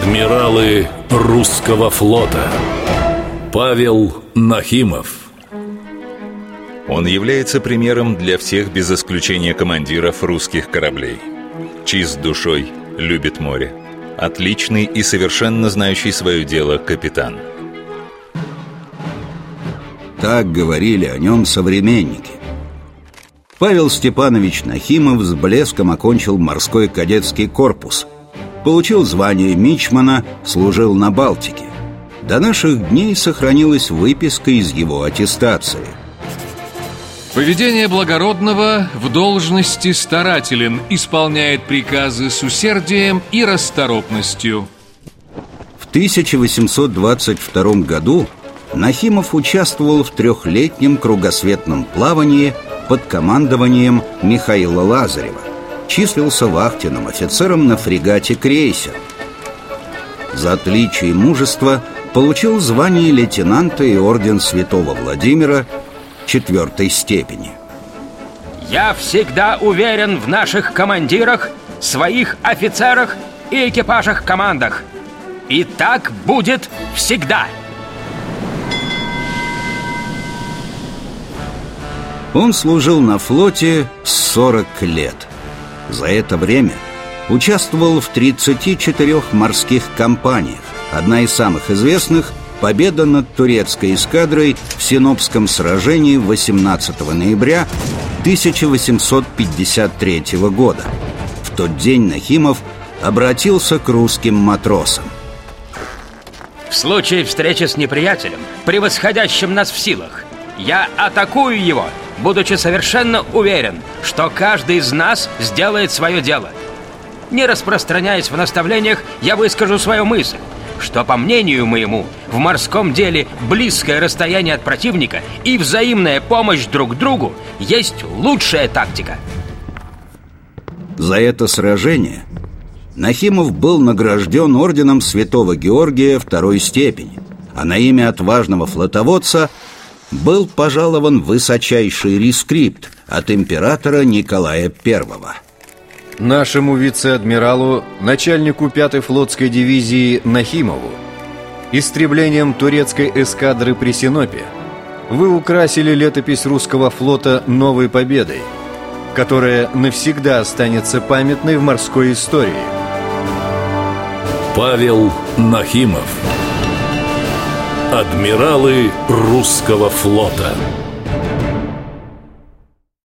Адмиралы русского флота. Павел Нахимов. Он является примером для всех без исключения командиров русских кораблей. Чист душой, любит море. Отличный и совершенно знающий свое дело капитан. Так говорили о нем современники. Павел Степанович Нахимов с блеском окончил морской кадетский корпус – Получил звание мичмана, служил на Балтике. До наших дней сохранилась выписка из его аттестации. Поведение благородного в должности старателен, исполняет приказы с усердием и расторопностью. В 1822 году Нахимов участвовал в трехлетнем кругосветном плавании под командованием Михаила Лазарева числился вахтенным офицером на фрегате «Крейсер». За отличие и мужество получил звание лейтенанта и орден святого Владимира четвертой степени. Я всегда уверен в наших командирах, своих офицерах и экипажах командах. И так будет всегда. Он служил на флоте 40 лет – за это время участвовал в 34 морских кампаниях. Одна из самых известных – победа над турецкой эскадрой в Синопском сражении 18 ноября 1853 года. В тот день Нахимов обратился к русским матросам. В случае встречи с неприятелем, превосходящим нас в силах, я атакую его – будучи совершенно уверен, что каждый из нас сделает свое дело. Не распространяясь в наставлениях, я выскажу свою мысль, что, по мнению моему, в морском деле близкое расстояние от противника и взаимная помощь друг другу есть лучшая тактика. За это сражение Нахимов был награжден орденом Святого Георгия второй степени, а на имя отважного флотоводца – был пожалован высочайший рескрипт от императора Николая I. Нашему вице-адмиралу, начальнику 5-й флотской дивизии Нахимову, истреблением турецкой эскадры при Синопе, вы украсили летопись русского флота новой победой, которая навсегда останется памятной в морской истории. Павел Нахимов Адмиралы русского флота